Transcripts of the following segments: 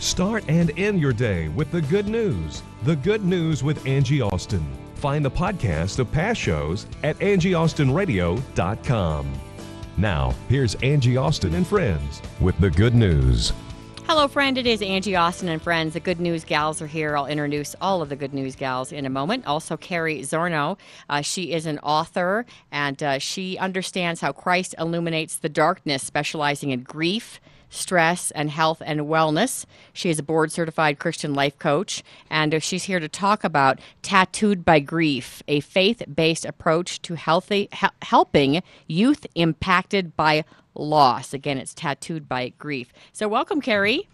Start and end your day with the good news. The Good News with Angie Austin. Find the podcast of past shows at angieaustinradio.com. Now, here's Angie Austin and friends with the good news. Hello, friend. It is Angie Austin and friends. The Good News Gals are here. I'll introduce all of the Good News Gals in a moment. Also, Carrie Zorno. Uh, she is an author and uh, she understands how Christ illuminates the darkness, specializing in grief stress, and health and wellness. She is a board certified Christian life coach, and uh, she's here to talk about Tattooed by Grief, a faith based approach to healthy, he- helping youth impacted by loss. Again, it's Tattooed by Grief. So, welcome, Carrie.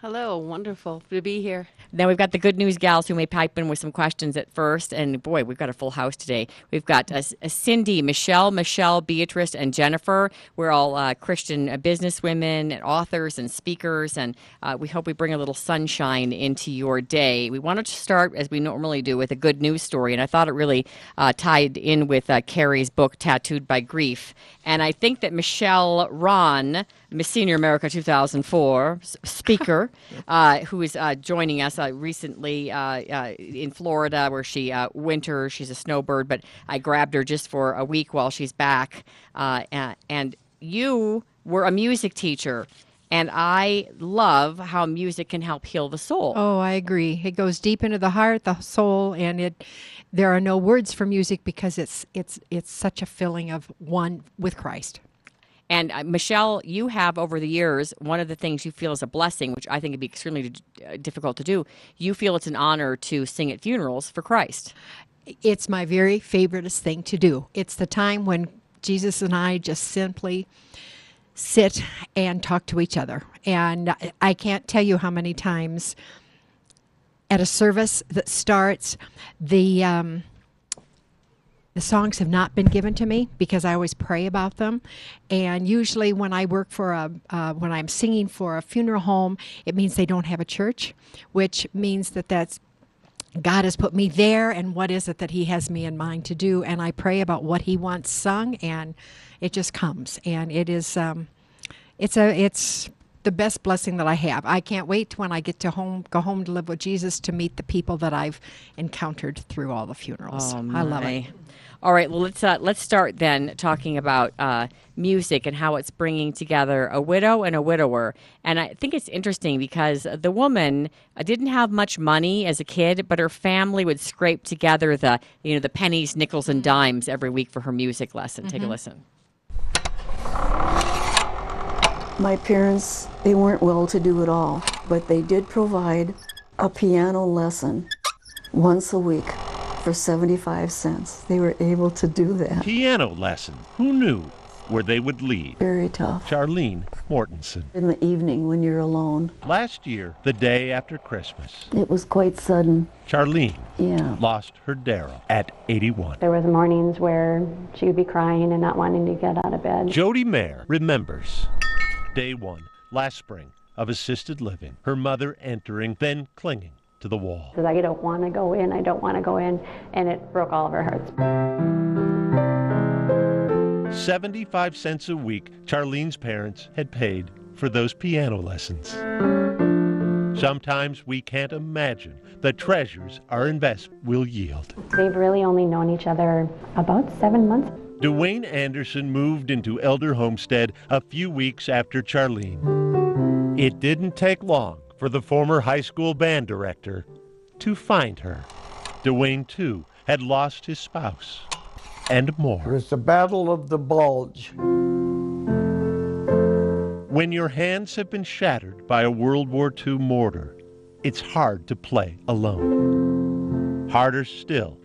Hello, wonderful to be here. Then we've got the good news gals who may pipe in with some questions at first. And boy, we've got a full house today. We've got uh, Cindy, Michelle, Michelle, Beatrice, and Jennifer. We're all uh, Christian uh, businesswomen and authors and speakers. And uh, we hope we bring a little sunshine into your day. We wanted to start, as we normally do, with a good news story. And I thought it really uh, tied in with uh, Carrie's book, Tattooed by Grief. And I think that Michelle Ron, Miss Senior America 2004 speaker, uh, who is uh, joining us uh, recently uh, uh, in Florida, where she uh, winters. She's a snowbird, but I grabbed her just for a week while she's back. and you were a music teacher. And I love how music can help heal the soul. Oh, I agree. It goes deep into the heart, the soul, and it. There are no words for music because it's it's it's such a filling of one with Christ. And uh, Michelle, you have over the years one of the things you feel is a blessing, which I think would be extremely d- uh, difficult to do. You feel it's an honor to sing at funerals for Christ. It's my very favoriteest thing to do. It's the time when Jesus and I just simply sit and talk to each other. And I can't tell you how many times at a service that starts, the um, the songs have not been given to me because I always pray about them. And usually, when I work for a, uh, when I'm singing for a funeral home, it means they don't have a church, which means that that's God has put me there, and what is it that He has me in mind to do? And I pray about what He wants sung, and it just comes. And it is, um, it's a, it's the best blessing that I have. I can't wait when I get to home, go home to live with Jesus, to meet the people that I've encountered through all the funerals. Oh, I love it. All right, well let's uh, let's start then talking about uh, music and how it's bringing together a widow and a widower. And I think it's interesting because the woman uh, didn't have much money as a kid, but her family would scrape together the you know the pennies, nickels, and dimes every week for her music lesson. Mm-hmm. Take a mm-hmm. listen. My parents they weren't well to do at all, but they did provide a piano lesson once a week for 75 cents. They were able to do that. Piano lesson. Who knew where they would lead? Very tough. Charlene Mortensen. In the evening when you're alone. Last year, the day after Christmas. It was quite sudden. Charlene yeah. lost her Daryl at 81. There was mornings where she would be crying and not wanting to get out of bed. Jody Mayer remembers day one, last spring, of assisted living, her mother entering, then clinging to the wall. Because I don't want to go in, I don't want to go in, and it broke all of our hearts. 75 cents a week Charlene's parents had paid for those piano lessons. Sometimes we can't imagine the treasures our investment will yield. They've really only known each other about seven months. Dwayne Anderson moved into Elder Homestead a few weeks after Charlene. It didn't take long for the former high school band director to find her. Dwayne, too, had lost his spouse and more. It's the Battle of the Bulge. When your hands have been shattered by a World War II mortar, it's hard to play alone. Harder still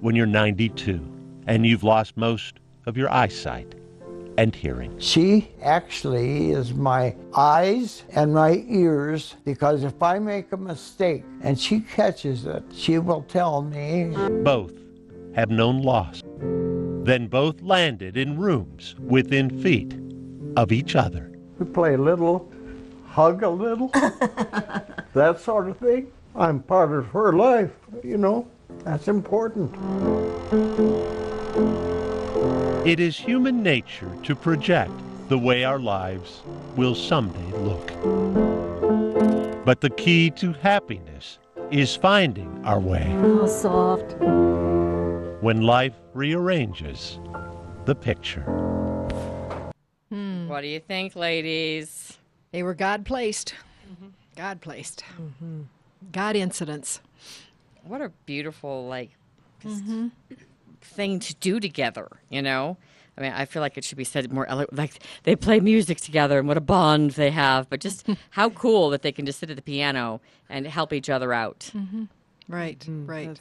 when you're 92 and you've lost most of your eyesight and hearing. She actually is my eyes and my ears because if I make a mistake and she catches it, she will tell me. Both have known loss. Then both landed in rooms within feet of each other. We play a little, hug a little, that sort of thing. I'm part of her life, you know. That's important. It is human nature to project the way our lives will someday look. But the key to happiness is finding our way Oh, soft. when life rearranges the picture. Hmm. What do you think, ladies? They were God placed. God placed. Mm-hmm. God incidents. What a beautiful like just mm-hmm. Thing to do together. You know. I mean, I feel like it should be said more elo- like they play music together and what a bond they have. But just how cool that they can just sit at the piano and help each other out. Mm-hmm. Right, mm, right.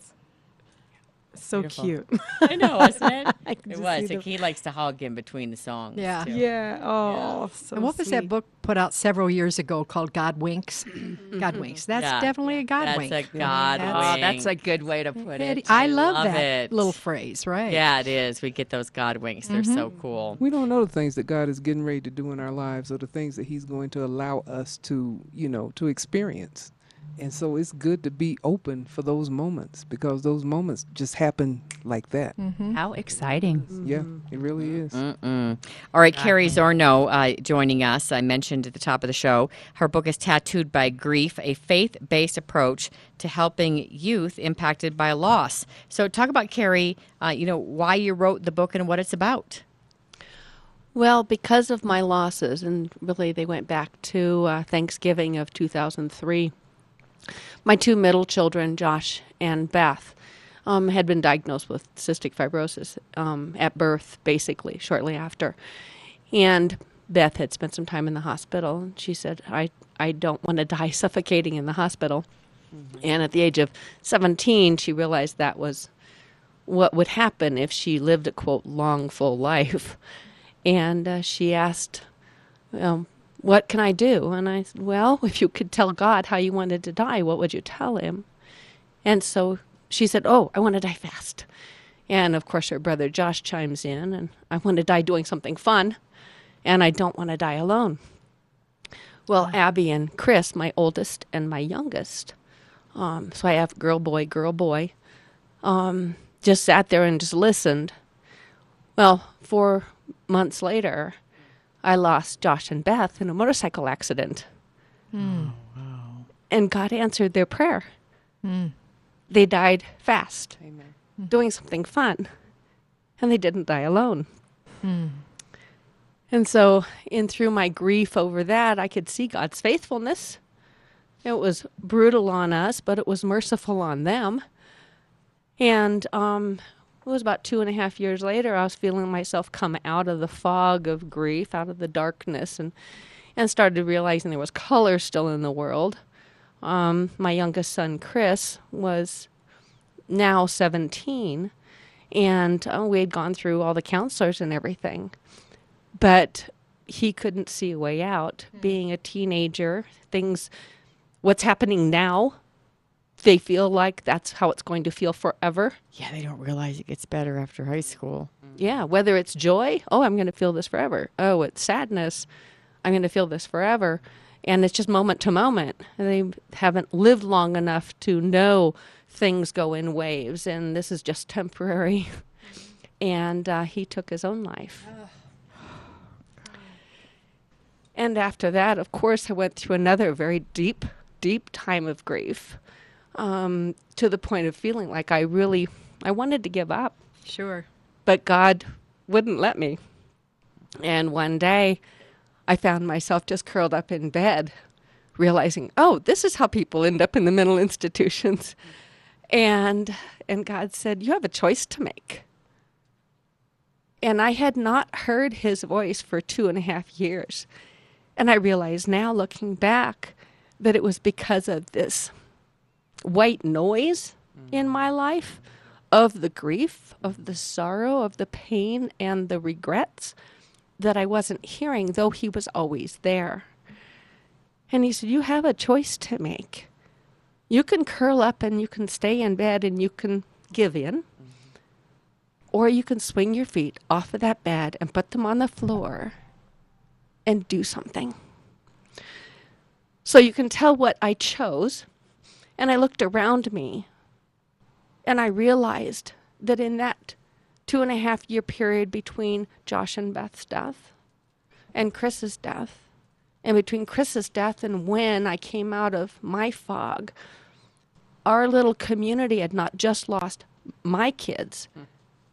So Beautiful. cute. I know, isn't it? I can it was. Like, he likes to hug in between the songs. Yeah. too. Yeah. Oh, so and what was that book put out several years ago called God Winks? God Winks. That's Yeah. definitely a God That's wink. a God That's- wink. Oh, that's a good way to put It- it. I love, love that it. little phrase, right? Yeah, it is. We get those God winks. They're so mm-hmm. cool. We don't know the things that God is getting ready to do in our lives or the things that He's going to allow us to, you know, to experience. And so it's good to be open for those moments because those moments just happen like that. How exciting. Yeah, it really is. Mm-mm. All right, Carrie Zorno uh, joining us. I mentioned at the top of the show. Her book is Tattooed by Grief, a faith based approach to helping youth impacted by loss. So, talk about, Carrie, uh, you know, why you wrote the book and what it's about. Well, because of my losses, and really they went back to uh, Thanksgiving of 2003, my two middle children, Josh and Beth, um, had been diagnosed with cystic fibrosis um, at birth, basically, shortly after. And Beth had spent some time in the hospital, and she said, I, I don't want to die suffocating in the hospital. And at the age of 17, she realized that was what would happen if she lived a quote long full life and uh, she asked um, what can i do? And i said well if you could tell god how you wanted to die what would you tell him? And so she said oh i want to die fast. And of course her brother josh chimes in and i want to die doing something fun and i don't want to die alone. Well abby and chris my oldest and my youngest um, so i have girl boy girl boy um, just sat there and just listened. Well, four months later, I lost Josh and Beth in a motorcycle accident. Hmm. Oh, and God answered their prayer. Hmm. They died fast, hmm. doing something fun, and they didn't die alone. And so, in through my grief over that, I could see God's faithfulness. It was brutal on us, but it was merciful on them. And um, it was about two and a half years later, I was feeling myself come out of the fog of grief, out of the darkness, and and started realizing there was color still in the world. Um, my youngest son, Chris, was now 17, and uh, we had gone through all the counselors and everything, but he couldn't see a way out. Being a teenager, things, what's happening now they feel like that's how it's going to feel forever. Yeah, they don't realize it gets better after high school. Yeah, whether it's joy, oh, I'm going to feel this forever. Oh, it's sadness, I'm going to feel this forever. And it's just moment to moment. They haven't lived long enough to know things go in waves, and this is just temporary. And uh, he took his own life. And after that, of course, I went through another very deep, deep time of grief um, to the point of feeling like I really, I wanted to give up. Sure. But God wouldn't let me. And one day, I found myself just curled up in bed, realizing, oh, this is how people end up in the mental institutions. And and God said, you have a choice to make. And I had not heard His voice for two and a half years. And I realize now, looking back, that it was because of this white noise in mm-hmm. my life of the grief, of the sorrow, of the pain, and the regrets that I wasn't hearing, though He was always there. And He said, You have a choice to make. You can curl up and you can stay in bed and you can give in, mm-hmm. or you can swing your feet off of that bed and put them on the floor and do something. So you can tell what I chose. And I looked around me and I realized that in that two and a half year period between Josh and Beth's death and Chris's death, and between Chris's death and when I came out of my fog, our little community had not just lost my kids hmm.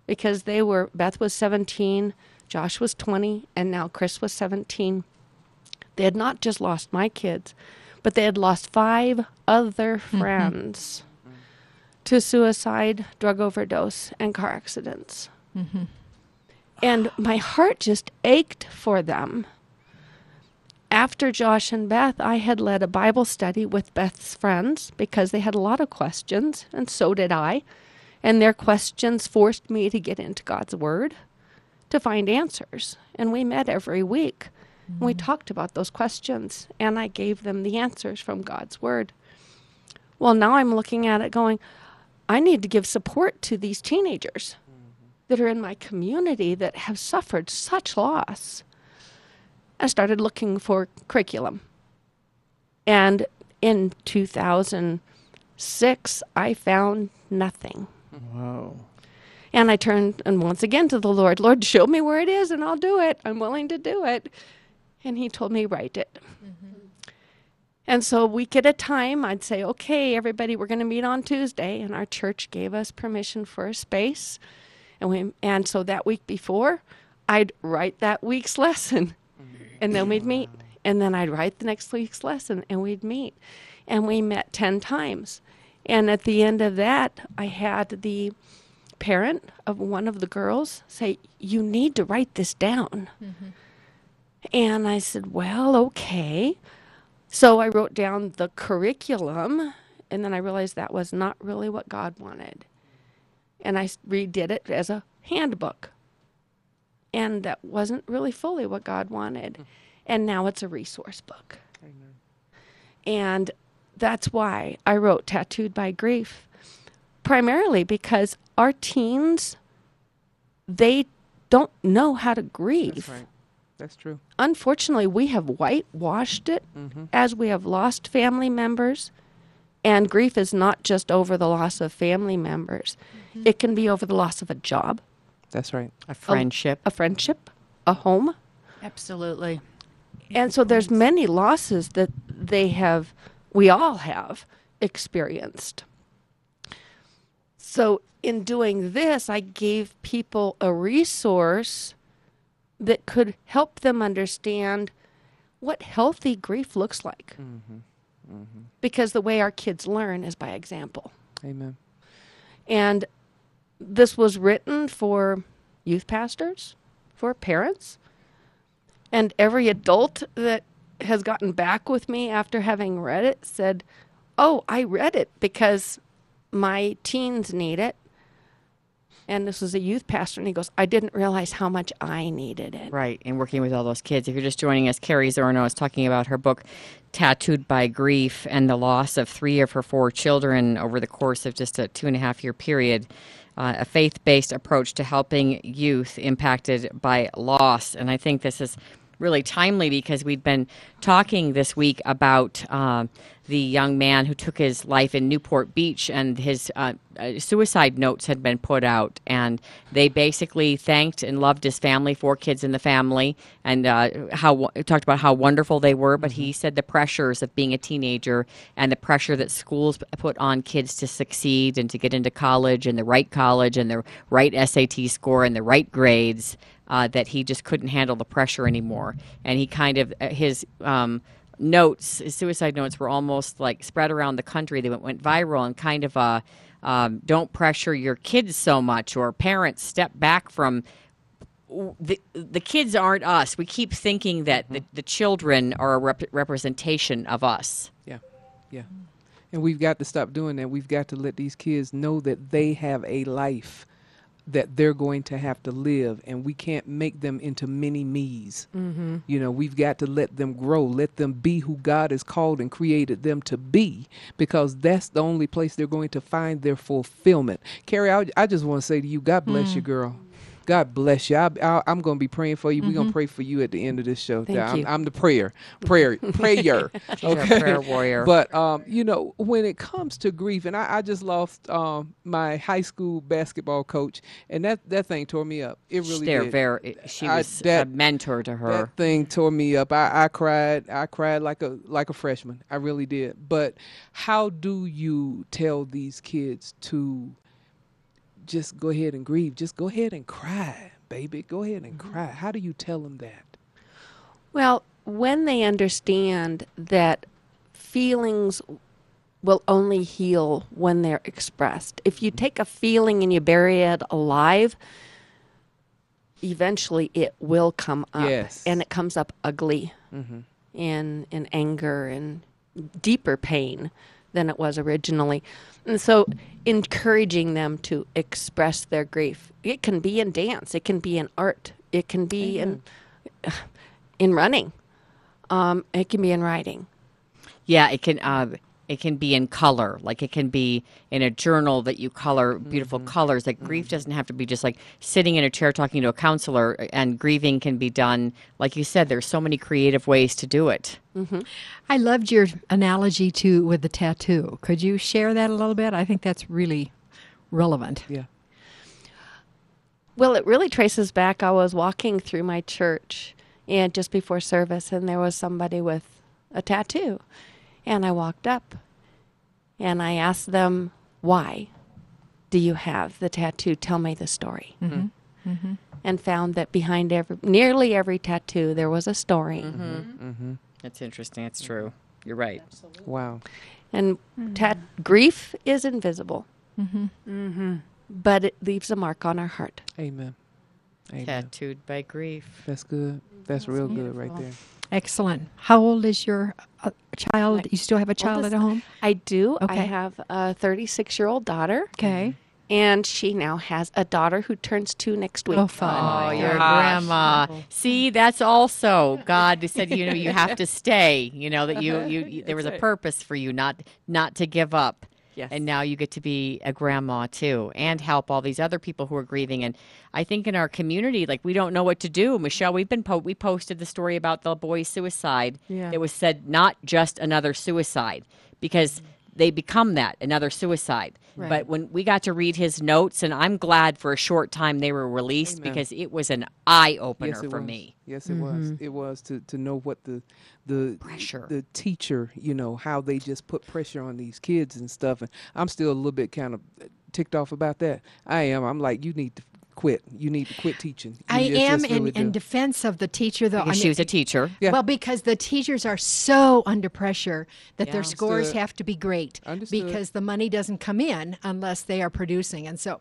because they were, Beth was 17, Josh was 20, and now Chris was 17. They had not just lost my kids, but they had lost five other friends to suicide, drug overdose, and car accidents. Mm-hmm. And my heart just ached for them. After Josh and Beth, I had led a Bible study with Beth's friends because they had a lot of questions, and so did I. And their questions forced me to get into God's Word to find answers. And we met every week. And we talked about those questions, and I gave them the answers from God's Word. Well, now I'm looking at it going, I need to give support to these teenagers that are in my community that have suffered such loss. I started looking for curriculum. And in 2006, I found nothing. Wow. And I turned and once again to the Lord, Lord, show me where it is and I'll do it. I'm willing to do it. And he told me, write it. Mm-hmm. And so a week at a time, I'd say, okay, everybody, we're going to meet on Tuesday. And our church gave us permission for a space. And, we, and so that week before, I'd write that week's lesson. And then we'd meet. And then I'd write the next week's lesson and we'd meet. And we met 10 times. And at the end of that, I had the parent of one of the girls say, You need to write this down. Mm-hmm. And I said, Well, okay. So I wrote down the curriculum, and then I realized that was not really what God wanted. And I redid it as a handbook. And that wasn't really fully what God wanted. Hmm. And now it's a resource book. And that's why I wrote Tattooed by Grief, primarily because our teens, they don't know how to grieve. Right. That's true. Unfortunately, we have whitewashed it mm-hmm. as we have lost family members. And grief is not just over the loss of family members, it can be over the loss of a job, That's right. A friendship. a friendship, a home. Absolutely. And so there's many losses that they have, we all have experienced. So in doing this, I gave people a resource that could help them understand what healthy grief looks like. Mm-hmm. Mm-hmm. Because the way our kids learn is by example. Amen. And this was written for youth pastors, for parents, and every adult that has gotten back with me after having read it said, Oh, I read it because my teens need it. And this was a youth pastor, and he goes, I didn't realize how much I needed it. Right, and working with all those kids. If you're just joining us, Carrie Zorno is talking about her book, Tattooed by Grief, and the loss of three of her four children over the course of just a two and a half year period. Uh, a faith based approach to helping youth impacted by loss. And I think this is really timely because we've been talking this week about uh, the young man who took his life in Newport Beach, and his uh, uh, suicide notes had been put out, and they basically thanked and loved his family, four kids in the family, and uh, how talked about how wonderful they were. But he said the pressures of being a teenager and the pressure that schools put on kids to succeed and to get into college and the right college and the right SAT score and the right grades. Uh, that he just couldn't handle the pressure anymore, and he kind of uh, his um, notes, suicide notes, were almost like spread around the country. They went, went viral and kind of uh, um, don't pressure your kids so much, or parents step back from the the kids aren't us. We keep thinking that the, the children are a rep- representation of us. Yeah. Yeah. And we've got to stop doing that. We've got to let these kids know that they have a life that they're going to have to live, and we can't make them into mini me's. Mhm. You know, we've got to let them grow, let them be who God has called and created them to be, because that's the only place they're going to find their fulfillment. Carrie, I, I just want to say to you, God bless you, Mm. girl. God bless you. I, I, I'm going to be praying for you. We're going to pray for you at the end of this show. Thank I'm, you. I'm the prayer, prayer, prayer. Okay, prayer warrior. But um, you know, when it comes to grief, and I, I just lost um my high school basketball coach, and that that thing tore me up. It really They're did. very. She I- was that- a mentor to her. That thing tore me up. I, I cried. I cried like a like a freshman. I really did. But how do you tell these kids to just go ahead and grieve? Just go ahead and cry, baby. Go ahead and cry. How do you tell them that? Well, when they understand that feelings will only heal when they're expressed. If you take a feeling and you bury it alive, eventually it will come up. Yes. And it comes up ugly Mm-hmm. in in anger and deeper pain than it was originally. And so encouraging them to express their grief. It can be in dance, it can be in art, it can be in in running. Um, it can be in writing. Yeah, it can. Uh, it can be in color, like it can be in a journal that you color beautiful Mm-hmm. colors. Like grief doesn't have to be just like sitting in a chair talking to a counselor, and grieving can be done, like you said. There's so many creative ways to do it. Mm-hmm. I loved your analogy to with the tattoo. Could you share that a little bit? I think that's really relevant. Yeah. Well, it really traces back. I was walking through my church and just before service, and there was somebody with a tattoo. And I walked up and I asked them, Why do you have the tattoo? Tell me the story. Mhm. Mhm. And found that behind every, nearly every tattoo, there was a story. Mm-hmm. That's interesting. That's true. You're right. Absolutely. Wow. And tat- grief is invisible, Mm-hmm. mm-hmm. but it leaves a mark on our heart. Amen. Amen. Tattooed by grief. That's good. That's real good right there. Excellent. How old is your uh, child? You still have a child Oldest- at home? I do. I have a 36 year old daughter. Okay. And she now has a daughter who turns two next week. Oh, fun. Oh, your grandma. See, that's also God said. You know, you have to stay. You know that you you, you there was a purpose for you, not not to give up. Yes. And now you get to be a grandma too, and help all these other people who are grieving. And I think in our community, like we don't know what to do. Michelle, we've been po- we posted the story about the boy's suicide. Yeah. It was said not just another suicide because they become that another suicide. Right. But when we got to read his notes, and I'm glad for a short time they were released Amen. because it was an eye opener yes, it for was. me. Yes, it was. Mm-hmm. It was to, to know what the the Pressure. the teacher, you know, how they just put pressure on these kids and stuff. And I'm still a little bit kind of ticked off about that. I am. I'm like, you need to quit. You need to quit teaching. You I just- am just in, really in do. defense of the teacher, though. Because I she mean- was a teacher. Yeah. Well, because the teachers are so under pressure that their Yeah. scores have to be great Understood. because the money doesn't come in unless they are producing. And so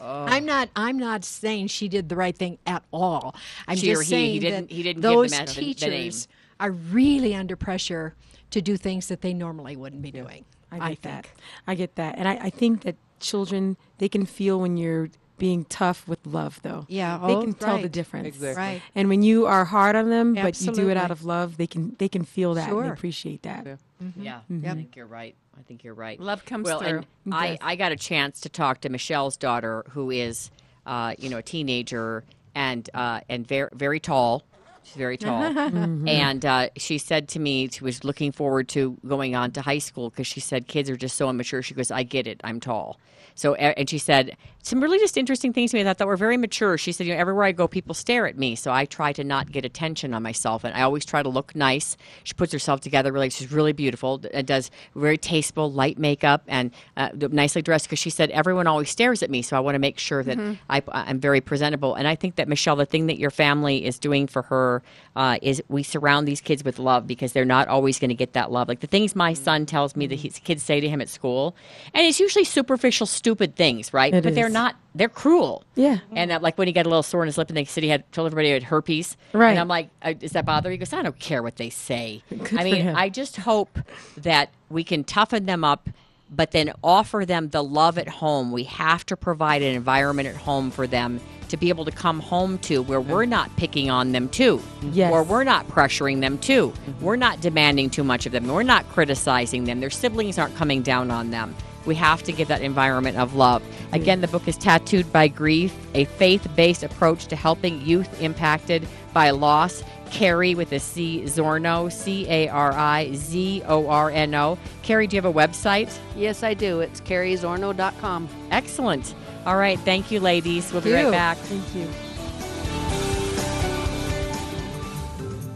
oh. I'm not I'm not saying she did the right thing at all. I'm She just he, he saying didn't- that he didn't give the those mess- the- the teachers are really under pressure to do things that they normally wouldn't be doing. I get think. that. I get that. And I, I think that children, they can feel when you're being tough with love, though. Yeah, They oh, can tell the difference. Exactly. Right. And when you are hard on them, but you do it out of love, they can they can feel that and Sure. they appreciate that. Yeah. Yeah, Yep. I think you're right. I think you're right. Love comes well, through. And I, I got a chance to talk to Michelle's daughter, who is, uh, you know, a teenager and uh, and very very tall. She's very tall, Mhm. and uh, she said to me she was looking forward to going on to high school because she said kids are just so immature. She goes, "I get it. I'm tall." So and she said some really just interesting things to me that, that were very mature. She said, "You know, everywhere I go, people stare at me, so I try to not get attention on myself, and I always try to look nice." She puts herself together really. She's really beautiful. and does very tasteful light makeup and uh, nicely dressed because she said everyone always stares at me, so I want to make sure that Mhm. I, I'm very presentable. And I think that Michelle, the thing that your family is doing for her uh, is we surround these kids with love because they're not always going to get that love. Like the things my son tells me that his kids say to him at school, and it's usually superficial, stupid things, right? It but they're not. They're cruel. Yeah. And uh, like when he got a little sore in his lip, and they said he had told everybody he had herpes. Right. And I'm like, uh, does that bother you? He goes, I don't care what they say. Good I mean. I just hope that we can toughen them up but then offer them the love at home. We have to provide an environment at home for them to be able to come home to where we're mm-hmm. not picking on them too. Yes. Or we're not pressuring them too. Mm-hmm. We're not demanding too much of them. We're not criticizing them. Their siblings aren't coming down on them. We have to give that environment of love. Again, mm. the book is Tattooed by Grief, a faith based approach to helping youth impacted by loss. Carrie with a C, Zorno, C A R I Z O R N O. Carrie, do you have a website? Yes, I do. It's carriezorno.com. Excellent. All right. Thank you, ladies. We'll be right you. back. Thank you.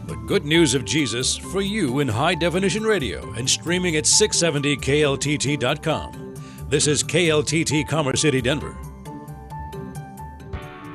The good news of Jesus for you in high definition radio and streaming at 670kltt.com. This is KLTT Commerce City, Denver.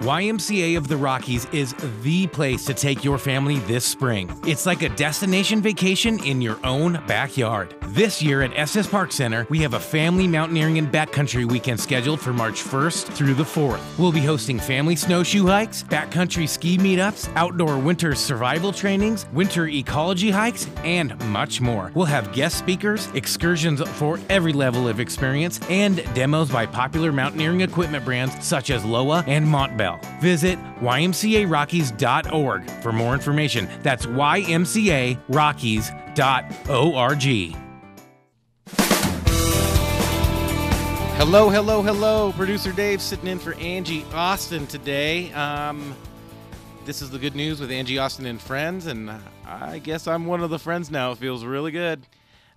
YMCA of the Rockies is the place to take your family this spring. It's like a destination vacation in your own backyard. This year at Estes Park Center, we have a family mountaineering and backcountry weekend scheduled for March 1st through the 4th. We'll be hosting family snowshoe hikes, backcountry ski meetups, outdoor winter survival trainings, winter ecology hikes, and much more. We'll have guest speakers, excursions for every level of experience, and demos by popular mountaineering equipment brands such as Lowa and Montbell. Visit ymcarockies.org for more information. That's ymcarockies.org. Hello, hello, hello. Producer Dave sitting in for Angie Austin today. Um, this is the good news with Angie Austin and friends, and I guess I'm one of the friends now. It feels really good.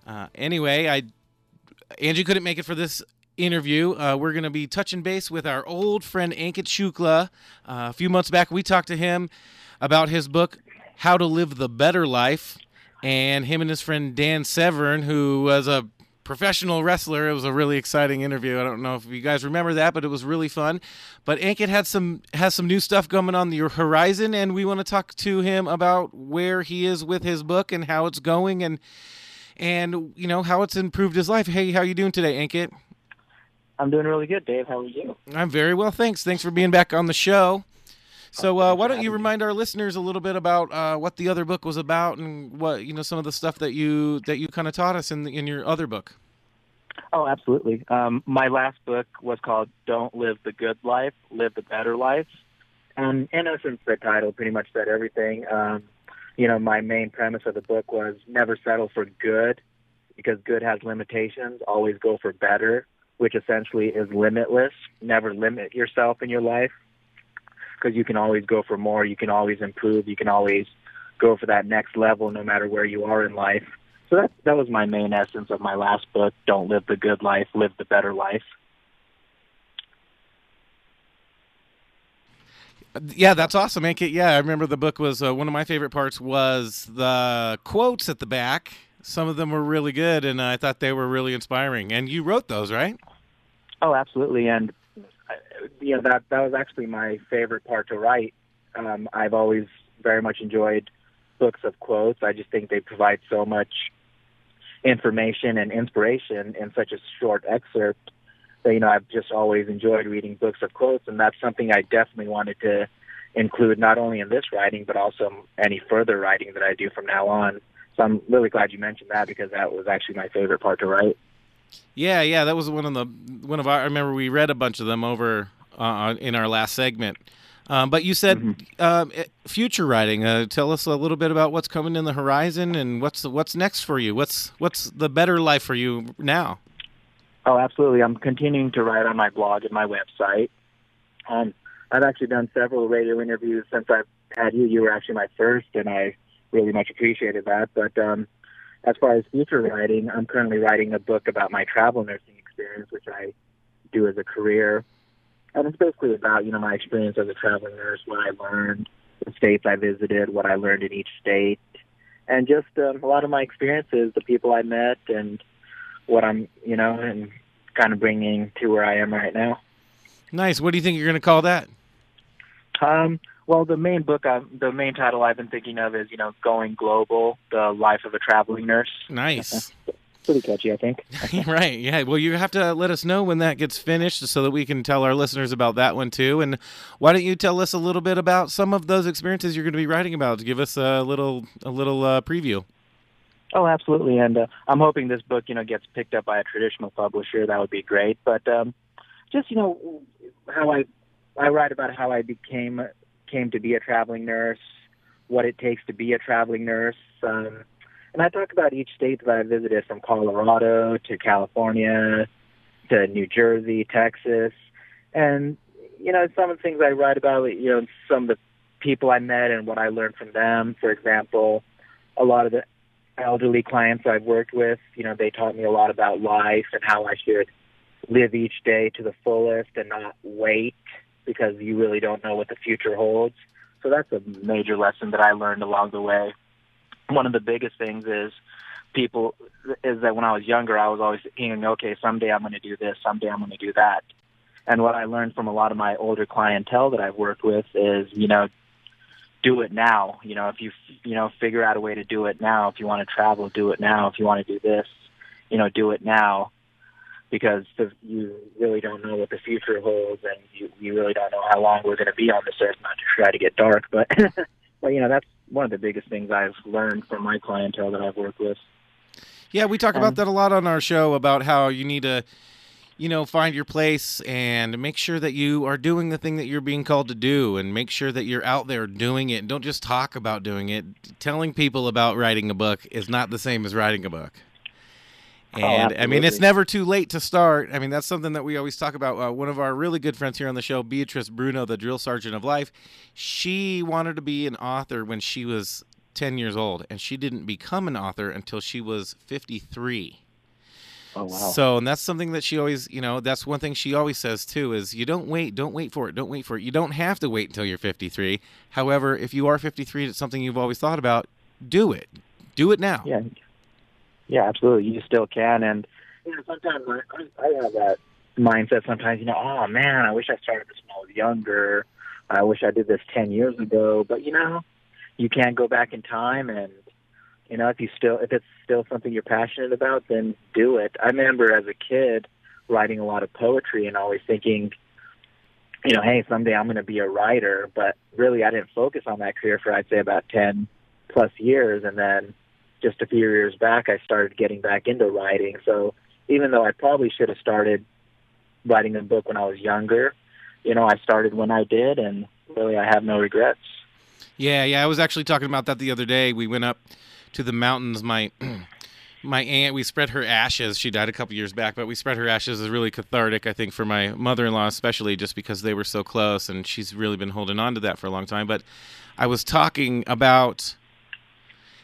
Uh, anyway, I Angie couldn't make it for this interview. Uh, we're going to be touching base with our old friend Ankit Shukla. Uh, a few months back, we talked to him about his book, How to Live the Better Life, and him and his friend Dan Severn, who was a professional wrestler. It was a really exciting interview. I don't know if you guys remember that, but it was really fun. But Ankit had some has some new stuff coming on the horizon, and we want to talk to him about where he is with his book and how it's going, and and you know how it's improved his life. Hey, how are you doing today, Ankit? I'm doing really good, Dave. How are you? I'm very well, thanks. Thanks for being back on the show. So, uh, why don't you remind our listeners a little bit about uh, what the other book was about and what you know some of the stuff that you that you kind of taught us in the, in your other book. Oh, absolutely. Um, my last book was called "Don't Live the Good Life, Live the Better Life," and in essence, the title pretty much said everything. Um, you know, my main premise of the book was never settle for good because good has limitations. Always go for better, which essentially is limitless. Never limit yourself in your life because you can always go for more. You can always improve. You can always go for that next level, no matter where you are in life. So that that was my main essence of my last book. Don't live the good life, live the better life. Yeah, that's awesome, Ankit. Yeah, I remember the book was uh, one of my favorite parts was the quotes at the back. Some of them were really good, and I thought they were really inspiring. And you wrote those, right? Oh, absolutely. And uh, you know that that was actually my favorite part to write. Um, I've always very much enjoyed books of quotes. I just think they provide so much information and inspiration in such a short excerpt that you know I've just always enjoyed reading books of quotes, and that's something I definitely wanted to include not only in this writing but also any further writing that I do from now on. So I'm really glad you mentioned that because that was actually my favorite part to write. Yeah, yeah, that was one of the one of our. I remember we read a bunch of them over uh, in our last segment. Um, but you said Mm-hmm. um, eh, future writing. Uh, tell us a little bit about what's coming in the horizon and what's what's next for you. What's what's the better life for you now? Oh, absolutely. I'm continuing to write on my blog and my website. Um, I've actually done several radio interviews since I've had you. You were actually my first, and I really much appreciated that. But um, as far as future writing, I'm currently writing a book about my travel nursing experience, which I do as a career. And it's basically about, you know, my experience as a travel nurse, what I learned, the states I visited, what I learned in each state, and just um, a lot of my experiences, the people I met, and what I'm, you know, and kind of bringing to where I am right now. Nice. What do you think you're going to call that? Um, well, the main book, i the main title I've been thinking of is, you know, Going Global: The Life of a Traveling Nurse. Nice. Pretty catchy, I think. right. Yeah. Well, you have to let us know when that gets finished so that we can tell our listeners about that one too. And why don't you tell us a little bit about some of those experiences you're going to be writing about? To give us a little a little uh, preview. Oh, absolutely, and uh, I'm hoping this book, you know, gets picked up by a traditional publisher. That would be great. But um, just you know, how I I write about how I became came to be a traveling nurse, what it takes to be a traveling nurse, um, and I talk about each state that I visited, from Colorado to California to New Jersey, Texas, and you know, some of the things I write about, you know, some of the people I met and what I learned from them. For example, a lot of the elderly clients I've worked with, you know, they taught me a lot about life and how I should live each day to the fullest and not wait because you really don't know what the future holds. So that's a major lesson that I learned along the way. One of the biggest things is people is that when I was younger, I was always thinking, okay, someday I'm going to do this, someday I'm going to do that. And what I learned from a lot of my older clientele that I've worked with is, you know, do it now. You know, if you you know figure out a way to do it now. If you want to travel, do it now. If you want to do this, you know, do it now, because the, you really don't know what the future holds, and you you really don't know how long we're going to be on this earth. Not to try to get dark, but but you know that's one of the biggest things I've learned from my clientele that I've worked with. Yeah, we talk about um, that a lot on our show about how you need to you know, find your place and make sure that you are doing the thing that you're being called to do and make sure that you're out there doing it. Don't just talk about doing it. Telling people about writing a book is not the same as writing a book. Oh, And I mean, it's never too late to start. I mean, that's something that we always talk about. Uh, one of our really good friends here on the show, Beatrice Bruno, the drill sergeant of life, she wanted to be an author when she was 10 years old, and she didn't become an author until she was 53. Oh wow! So, and that's something that she always, you know, that's one thing she always says too is you don't wait, don't wait for it, don't wait for it. You don't have to wait until you're 53. However, if you are 53, it's something you've always thought about, do it. Do it now. Yeah. Yeah, absolutely. You still can, and you know, sometimes I, I have that mindset. Sometimes, you know, oh man, I wish I started this when I was younger. I wish I did this ten years ago. But you know, you can't go back in time, and you know, if you still if it's still something you're passionate about, then do it. I remember as a kid writing a lot of poetry and always thinking, you know, hey, someday I'm going to be a writer. But really, I didn't focus on that career for I'd say about ten plus years, and then just a few years back, I started getting back into writing. So even though I probably should have started writing a book when I was younger, you know, I started when I did, and really, I have no regrets. Yeah, yeah. I was actually talking about that the other day. We went up to the mountains. My my aunt, we spread her ashes. She died a couple years back, but we spread her ashes is really cathartic, I think, for my mother-in-law especially, just because they were so close, and she's really been holding on to that for a long time. But I was talking about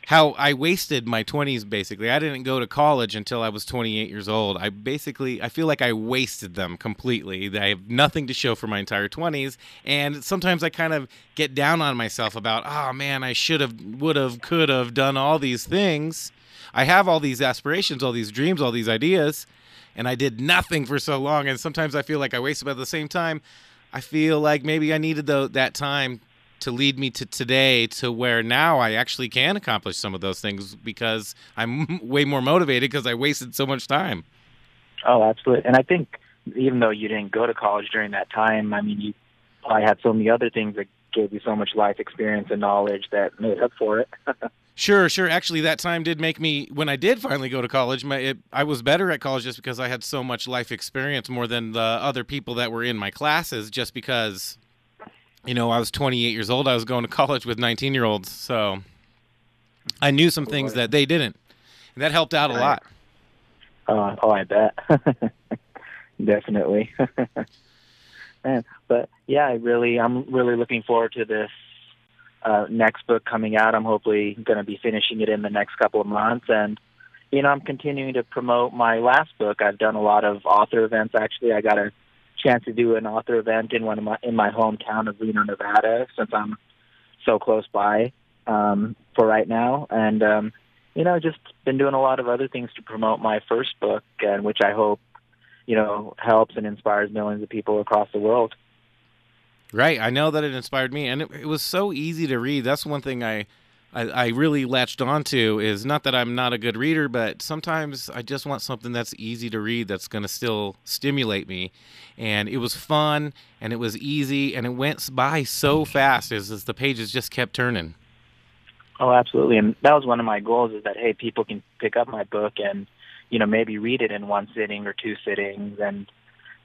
how I wasted my 20s basically. I didn't go to college until I was 28 years old. I basically I feel like I wasted them completely. I have nothing to show for my entire 20s and sometimes I kind of get down on myself about, "Oh man, I should have would have could have done all these things. I have all these aspirations, all these dreams, all these ideas, and I did nothing for so long and sometimes I feel like I wasted but at the same time I feel like maybe I needed the, that time to lead me to today to where now I actually can accomplish some of those things because I'm way more motivated because I wasted so much time. Oh, absolutely. And I think even though you didn't go to college during that time, I mean, you probably had so many other things that gave you so much life experience and knowledge that made up for it. Sure, sure. Actually, that time did make me. When I did finally go to college, my it, I was better at college just because I had so much life experience more than the other people that were in my classes. Just because you know, I was 28 years old. I was going to college with 19 year olds. So I knew some things that they didn't. And that helped out a lot. Uh, oh, I bet. Definitely. Man, but yeah, I really, I'm really looking forward to this uh, next book coming out. I'm hopefully going to be finishing it in the next couple of months. And, you know, I'm continuing to promote my last book. I've done a lot of author events. Actually, I got a chance to do an author event in one of my in my hometown of Reno, Nevada, since I'm so close by um, for right now, and um, you know, just been doing a lot of other things to promote my first book, and which I hope you know helps and inspires millions of people across the world. Right, I know that it inspired me, and it, it was so easy to read. That's one thing I I, really latched onto is not that I'm not a good reader, but sometimes I just want something that's easy to read that's going to still stimulate me. And it was fun and it was easy and it went by so fast as, as the pages just kept turning. Oh, absolutely. And that was one of my goals is that, hey, people can pick up my book and, you know, maybe read it in one sitting or two sittings. And,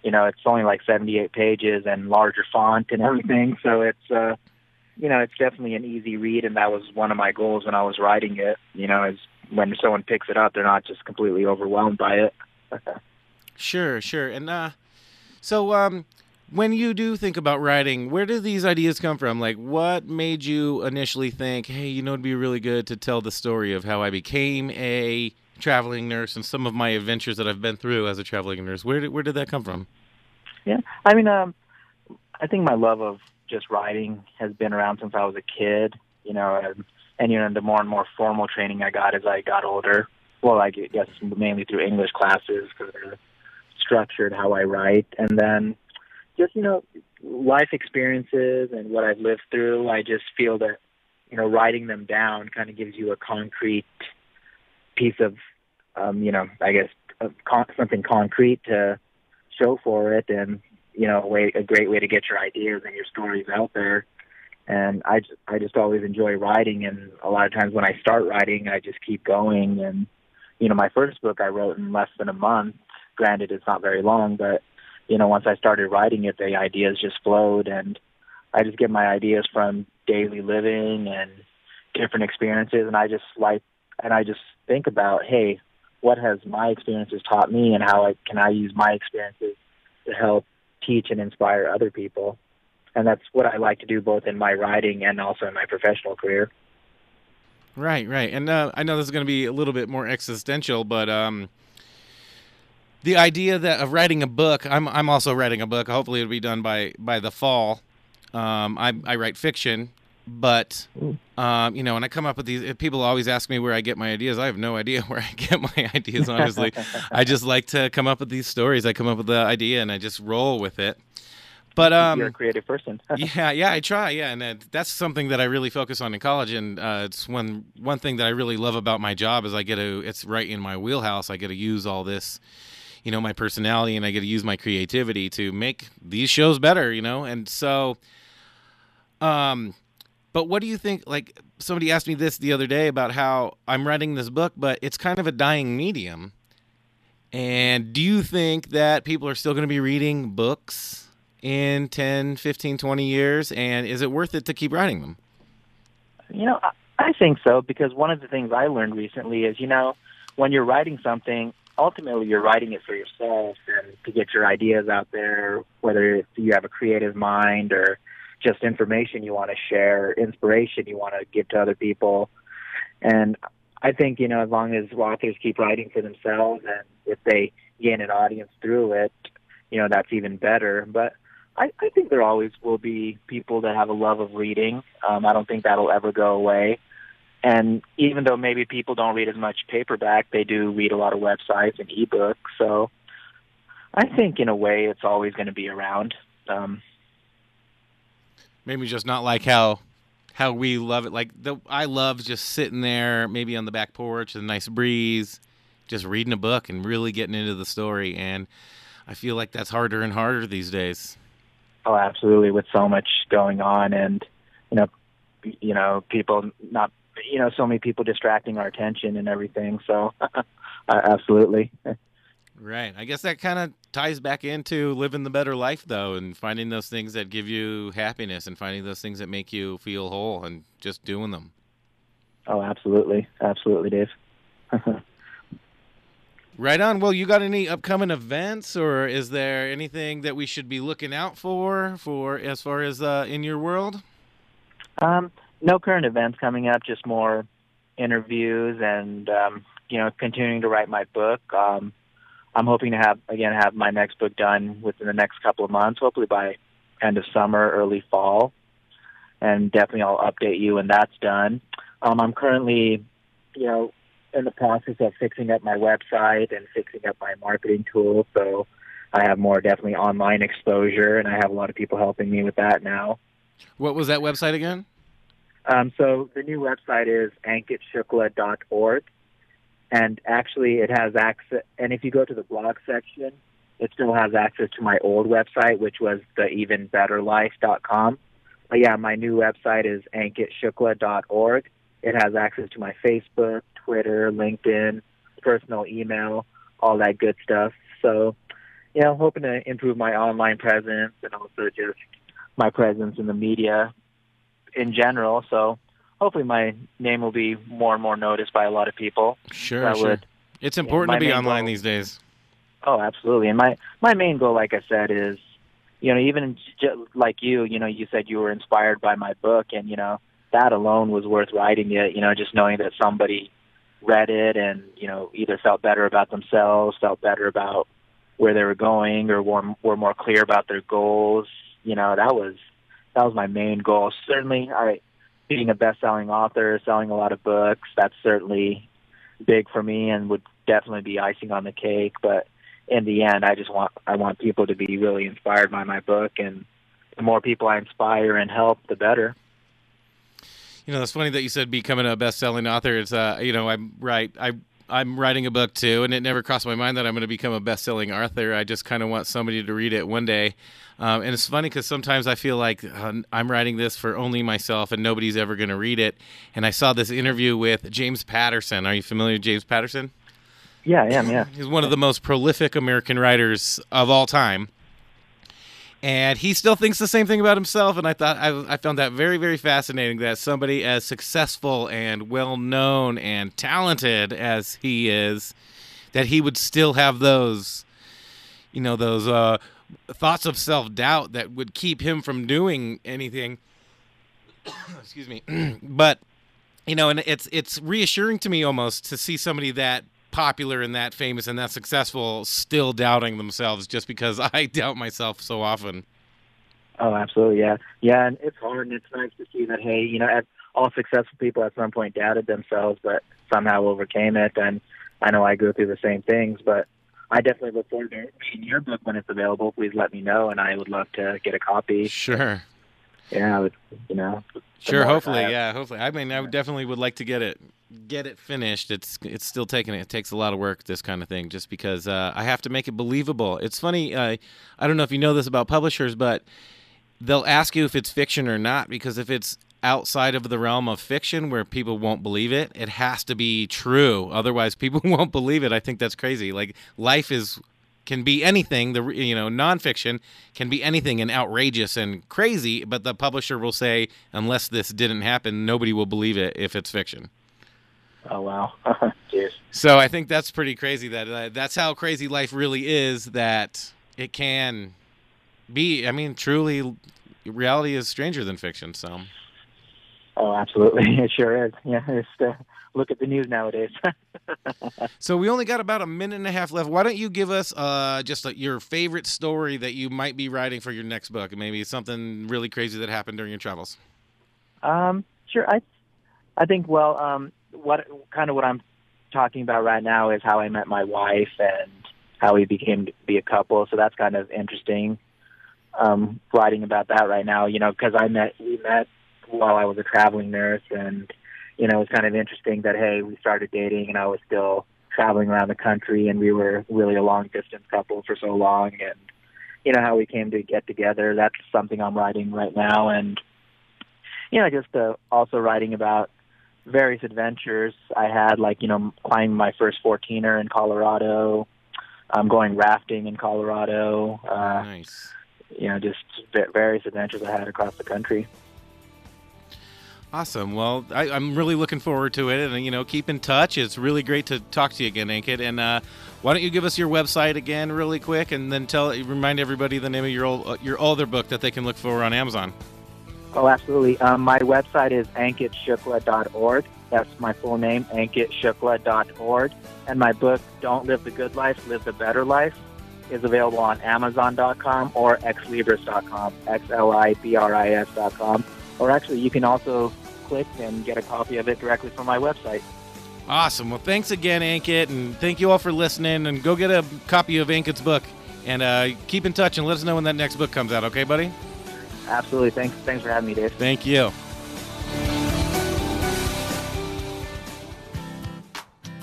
you know, it's only like 78 pages and larger font and everything. So it's, uh, you know, it's definitely an easy read. And that was one of my goals when I was writing it, you know, is when someone picks it up, they're not just completely overwhelmed by it. Sure, sure. And uh, so um, when you do think about writing, where do these ideas come from? Like, what made you initially think, hey, you know, it'd be really good to tell the story of how I became a traveling nurse and some of my adventures that I've been through as a traveling nurse? Where did where did that come from? Yeah, I mean, um, I think my love of just writing has been around since I was a kid. You know, and, and you know, the more and more formal training I got as I got older. Well, I guess mainly through English classes because they're structured how I write, and then just you know life experiences and what I've lived through. I just feel that you know writing them down kind of gives you a concrete piece of um, you know I guess of con- something concrete to show for it, and you know a way a great way to get your ideas and your stories out there. And I just I just always enjoy writing, and a lot of times when I start writing, I just keep going. And you know my first book I wrote in less than a month. Granted, it's not very long, but you know, once I started writing it, the ideas just flowed, and I just get my ideas from daily living and different experiences, and I just like, and I just think about, hey, what has my experiences taught me, and how I, can I use my experiences to help teach and inspire other people, and that's what I like to do both in my writing and also in my professional career. Right, right, and uh, I know this is going to be a little bit more existential, but um, the idea that of writing a book i'm i'm also writing a book. Hopefully it'll be done by by the fall. Um, I, I write fiction but um, you know when i come up with these people always ask me where i get my ideas i have no idea where i get my ideas honestly i just like to come up with these stories i come up with the idea and i just roll with it but um, you're a creative person. yeah, yeah, I try. Yeah, and that's something that I really focus on in college. And uh, it's one one thing that I really love about my job is I get to. It's right in my wheelhouse. I get to use all this you know my personality and I get to use my creativity to make these shows better, you know. And so um but what do you think like somebody asked me this the other day about how I'm writing this book but it's kind of a dying medium. And do you think that people are still going to be reading books in 10, 15, 20 years and is it worth it to keep writing them? You know, I think so because one of the things I learned recently is, you know, when you're writing something, ultimately you're writing it for yourself and to get your ideas out there, whether you have a creative mind or just information you want to share, inspiration you want to give to other people. And I think, you know, as long as authors keep writing for themselves and if they gain an audience through it, you know, that's even better. But I, I think there always will be people that have a love of reading. Um, I don't think that'll ever go away. And even though maybe people don't read as much paperback, they do read a lot of websites and ebooks. So I think in a way it's always going to be around. Um, maybe just not like how how we love it. Like the I love just sitting there, maybe on the back porch, a nice breeze, just reading a book and really getting into the story. And I feel like that's harder and harder these days. Oh, absolutely! With so much going on, and you know, you know, people not you know, so many people distracting our attention and everything. So, uh, absolutely. Right. I guess that kind of ties back into living the better life, though, and finding those things that give you happiness and finding those things that make you feel whole and just doing them. Oh, absolutely. Absolutely, Dave. right on. Well, you got any upcoming events, or is there anything that we should be looking out for, for as far as uh, in your world? Um, no current events coming up, just more interviews and um, you know continuing to write my book. Um, I'm hoping to have again have my next book done within the next couple of months, hopefully by end of summer, early fall, and definitely I'll update you when that's done. Um, I'm currently, you know, in the process of fixing up my website and fixing up my marketing tools, so I have more definitely online exposure, and I have a lot of people helping me with that now. What was that website again? Um, so the new website is ankitshukla.org, and actually it has access. And if you go to the blog section, it still has access to my old website, which was the evenbetterlife.com. But yeah, my new website is ankitshukla.org, it has access to my Facebook, Twitter, LinkedIn, personal email, all that good stuff. So, yeah, I'm hoping to improve my online presence and also just my presence in the media in general. So, hopefully, my name will be more and more noticed by a lot of people. Sure, sure. would- It's important to be online goal- these days. Oh, absolutely. And my my main goal, like I said, is you know even like you, you know, you said you were inspired by my book, and you know that alone was worth writing it. You know, just knowing that somebody read it and you know either felt better about themselves, felt better about where they were going, or were were more clear about their goals. You know, that was that was my main goal. Certainly, I being a best-selling author, selling a lot of books, that's certainly big for me and would definitely be icing on the cake. But in the end, I just want I want people to be really inspired by my book, and the more people I inspire and help, the better. You know, it's funny that you said becoming a best-selling author. It's uh, you know, I'm right. I I'm writing a book too, and it never crossed my mind that I'm going to become a best-selling author. I just kind of want somebody to read it one day. Um, and it's funny because sometimes I feel like uh, I'm writing this for only myself, and nobody's ever going to read it. And I saw this interview with James Patterson. Are you familiar with James Patterson? Yeah, I am. Yeah. He's one of the most prolific American writers of all time. And he still thinks the same thing about himself. And I thought I, I found that very, very fascinating that somebody as successful and well known and talented as he is, that he would still have those, you know, those uh, thoughts of self doubt that would keep him from doing anything. Excuse me. but you know, and it's it's reassuring to me almost to see somebody that popular and that famous and that successful still doubting themselves just because I doubt myself so often. Oh, absolutely. Yeah, yeah. And it's hard, and it's nice to see that. Hey, you know, all successful people at some point doubted themselves, but somehow overcame it. And I know I go through the same things, but I definitely look forward to reading your book when it's available. Please let me know, and I would love to get a copy. Sure. Yeah, you know. Sure, hopefully, yeah, hopefully. I mean, I would definitely would like to get it get it finished. It's it's still taking it takes a lot of work this kind of thing just because uh, I have to make it believable. It's funny, uh, I don't know if you know this about publishers, but they'll ask you if it's fiction or not because if it's outside of the realm of fiction where people won't believe it, it has to be true. Otherwise, people won't believe it. I think that's crazy. Like life is can be anything. The you know nonfiction can be anything and outrageous and crazy, but the publisher will say unless this didn't happen, nobody will believe it if it's fiction. Oh wow. So I think that's pretty crazy. That uh, that's how crazy life really is. That it can be. I mean, truly, reality is stranger than fiction. So Oh, absolutely. It sure is. Yeah, just uh, look at the news nowadays. So we only got about a minute and a half left. Why don't you give us uh, just like your favorite story that you might be writing for your next book? Maybe something really crazy that happened during your travels. Um, sure. I, I think. Well, um, what kind of what I'm talking about right now is how I met my wife and how we became to be a couple. So that's kind of interesting. Um, writing about that right now, you know, because I met we met while I was a traveling nurse, and you know, it was kind of interesting that hey, we started dating, and I was still traveling around the country, and we were really a long distance couple for so long, and you know how we came to get together. That's something I'm writing right now, and you know, just uh, also writing about various adventures I had, like you know, climbing my first 14er in Colorado, um, going rafting in Colorado. Uh, nice. You know, just various adventures I had across the country. Awesome. Well, I, I'm really looking forward to it, and you know, keep in touch. It's really great to talk to you again, Ankit. And uh, why don't you give us your website again, really quick, and then tell remind everybody the name of your old, your other book that they can look for on Amazon. Oh, absolutely. Um, my website is ankitshukla.org. That's my full name, ankitshukla.org. And my book, Don't Live the Good Life, Live the Better Life, is available on Amazon.com or xlibris.com, X-L-I-B-R-I-S.com. Or actually, you can also click and get a copy of it directly from my website. Awesome. Well, thanks again, Ankit, and thank you all for listening. And go get a copy of Ankit's book, and uh, keep in touch and let us know when that next book comes out. Okay, buddy? Absolutely. Thanks, thanks for having me, Dave. Thank you.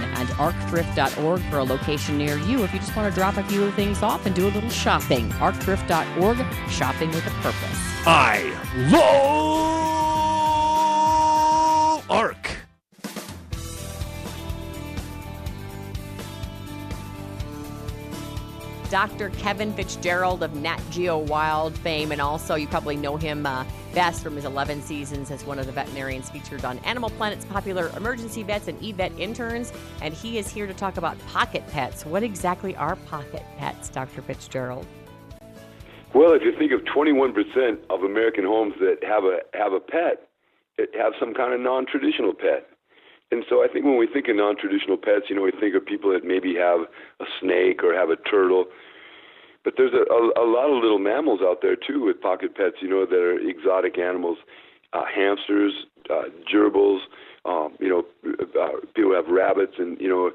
and arcthrift.org for a location near you if you just want to drop a few things off and do a little shopping. Arcthrift.org, shopping with a purpose. I love ARC. Dr. Kevin Fitzgerald of Nat Geo Wild fame, and also you probably know him uh, best from his 11 seasons as one of the veterinarians featured on Animal Planet's popular Emergency Vets and eVet interns. And he is here to talk about pocket pets. What exactly are pocket pets, Dr. Fitzgerald? Well, if you think of 21% of American homes that have a have a pet, it have some kind of non-traditional pet. And so I think when we think of non-traditional pets, you know, we think of people that maybe have a snake or have a turtle. But there's a, a, a lot of little mammals out there too with pocket pets, you know, that are exotic animals, uh, hamsters, uh, gerbils. Um, you know, uh, people have rabbits, and you know,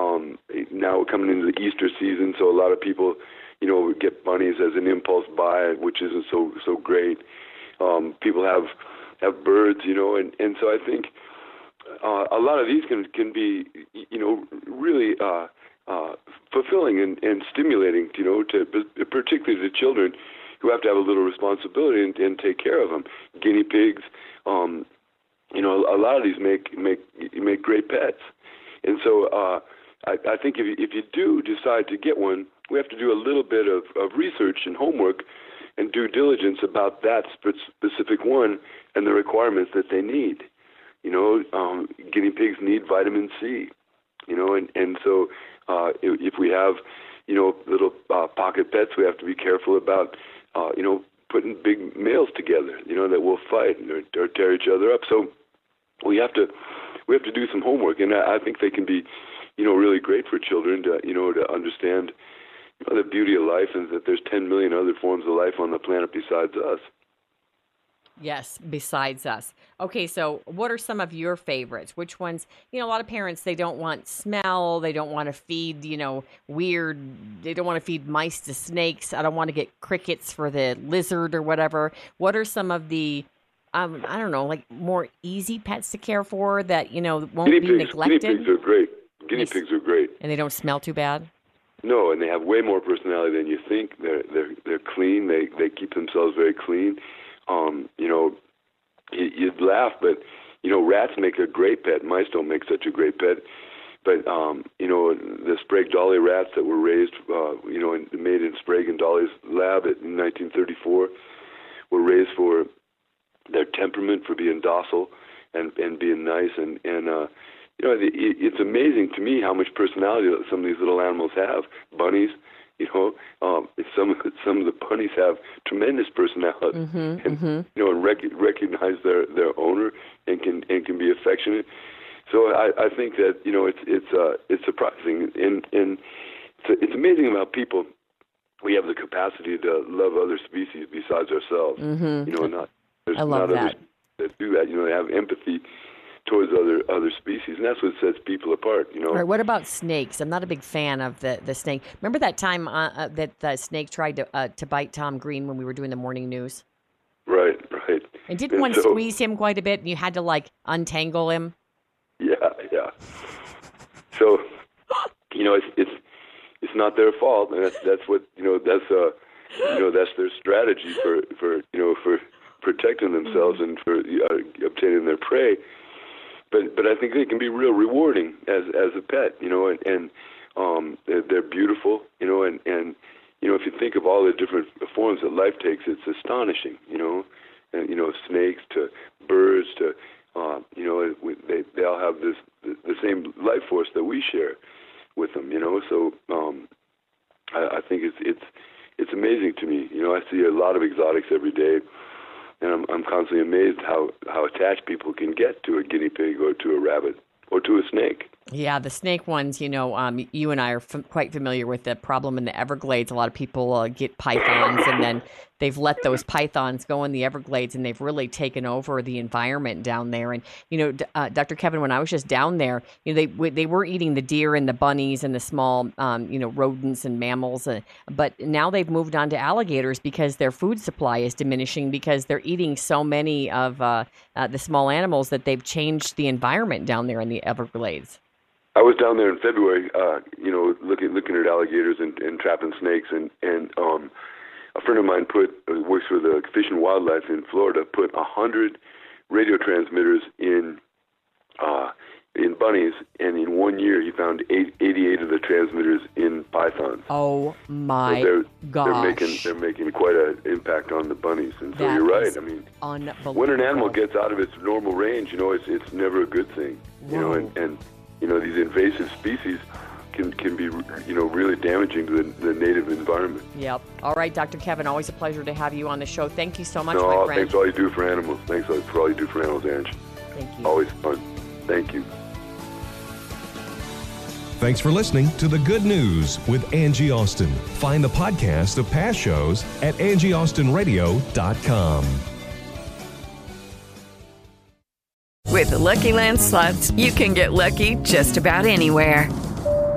um, now we're coming into the Easter season, so a lot of people, you know, get bunnies as an impulse buy, which isn't so so great. Um, people have have birds, you know, and and so I think uh, a lot of these can can be you know really uh, uh, fulfilling and, and stimulating you know to particularly to children who have to have a little responsibility and, and take care of them. Guinea pigs, um, you know, a lot of these make make make great pets, and so uh, I, I think if you, if you do decide to get one, we have to do a little bit of, of research and homework and due diligence about that specific one and the requirements that they need. You know, um, guinea pigs need vitamin C. You know, and and so uh, if, we have, you know, little uh, pocket pets, we have to be careful about, uh, you know, putting big males together. You know, that will fight or, or tear each other up. So we have to we have to do some homework, and I, I think they can be, you know, really great for children to you know to understand. You know, the beauty of life is that there's 10 million other forms of life on the planet besides us. Yes, besides us. Okay, so what are some of your favorites? Which ones, you know, a lot of parents, they don't want smell. They don't want to feed, you know, weird, they don't want to feed mice to snakes. I don't want to get crickets for the lizard or whatever. What are some of the, um, I don't know, like more easy pets to care for that, you know, won't guinea be pigs, neglected? Guinea pigs are great. Guinea Yes. pigs are great. And they don't smell too bad? No, and they have way more personality than you think. They're they're they're clean. They they keep themselves very clean. Um, you know, you, you'd laugh, but you know, rats make a great pet. Mice don't make such a great pet. But um, you know, the Sprague Dawley rats that were raised, uh, you know, and made in Sprague and Dawley's lab in 1934, were raised for their temperament, for being docile and and being nice, and and uh, you know, it, it's amazing to me how much personality some of these little animals have. Bunnies, you know, um, some of the, some of the bunnies have tremendous personality, Mm-hmm, and mm-hmm. you know, and rec- recognize their their owner and can and can be affectionate. So I, I think that you know it's it's uh, it's surprising and and it's, it's amazing about people. We have the capacity to love other species besides ourselves. Mhm. You know, not there's I love not others that. that do that. You know, they have empathy towards other other species, and that's what sets people apart. You know. All right, what about snakes? I'm not a big fan of the, the snake. Remember that time uh, uh, that the snake tried to uh, to bite Tom Green when we were doing the morning news? Right, right. And didn't one so- squeeze him quite a bit, and you had to like untangle him? Yeah, yeah. So, you know, it's it's it's not their fault, and that's that's what you know. That's uh, you know, that's their strategy for for you know for protecting themselves and for uh, obtaining their prey. But but I think they can be real rewarding as as a pet, you know, and and um, they're, they're beautiful, you know, and and you know, if you think of all the different forms that life takes, it's astonishing, you know, and you know, snakes to birds to uh, you know, they they all have this the same life force that we share with them, you know. So um, I, I think it's it's it's amazing to me. You know, I see a lot of exotics every day, and I'm I'm constantly amazed how how attached people can get to a guinea pig or to a rabbit or to a snake. Yeah, the snake ones, you know, um, you and I are f- quite familiar with the problem in the Everglades. A lot of people uh, get pythons and then they've let those pythons go in the Everglades and they've really taken over the environment down there. And, you know, uh, Dr. Kevin, when I was just down there, you know, they, they were eating the deer and the bunnies and the small, um, you know, rodents and mammals. Uh, but now they've moved on to alligators because their food supply is diminishing because they're eating so many of uh, uh the small animals that they've changed the environment down there in the Everglades. I was down there in February, uh, you know, looking looking at alligators and, and trapping snakes, and and um, a friend of mine put uh, works for the Fish and Wildlife in Florida, put a hundred radio transmitters in uh, in bunnies, and in one year he found eight, 88 of the transmitters in pythons. Oh my so they're, gosh! They're making they're making quite an impact on the bunnies, and so That you're right. I mean, when an animal gets out of its normal range, you know, it's it's never a good thing. You know, and, and you know these invasive species can can be you know really damaging to the, the native environment. Yep. All right, Dr. Kevin, always a pleasure to have you on the show. Thank you so much, my no, friend. thanks for all you do for animals. Thanks for all you do for animals, Ange. Thank you. Always fun. Thank you. Thanks for listening to The Good News with Angie Austin. Find the podcast of past shows at angieaustinradio.com. With the Lucky Land slots, you can get lucky just about anywhere.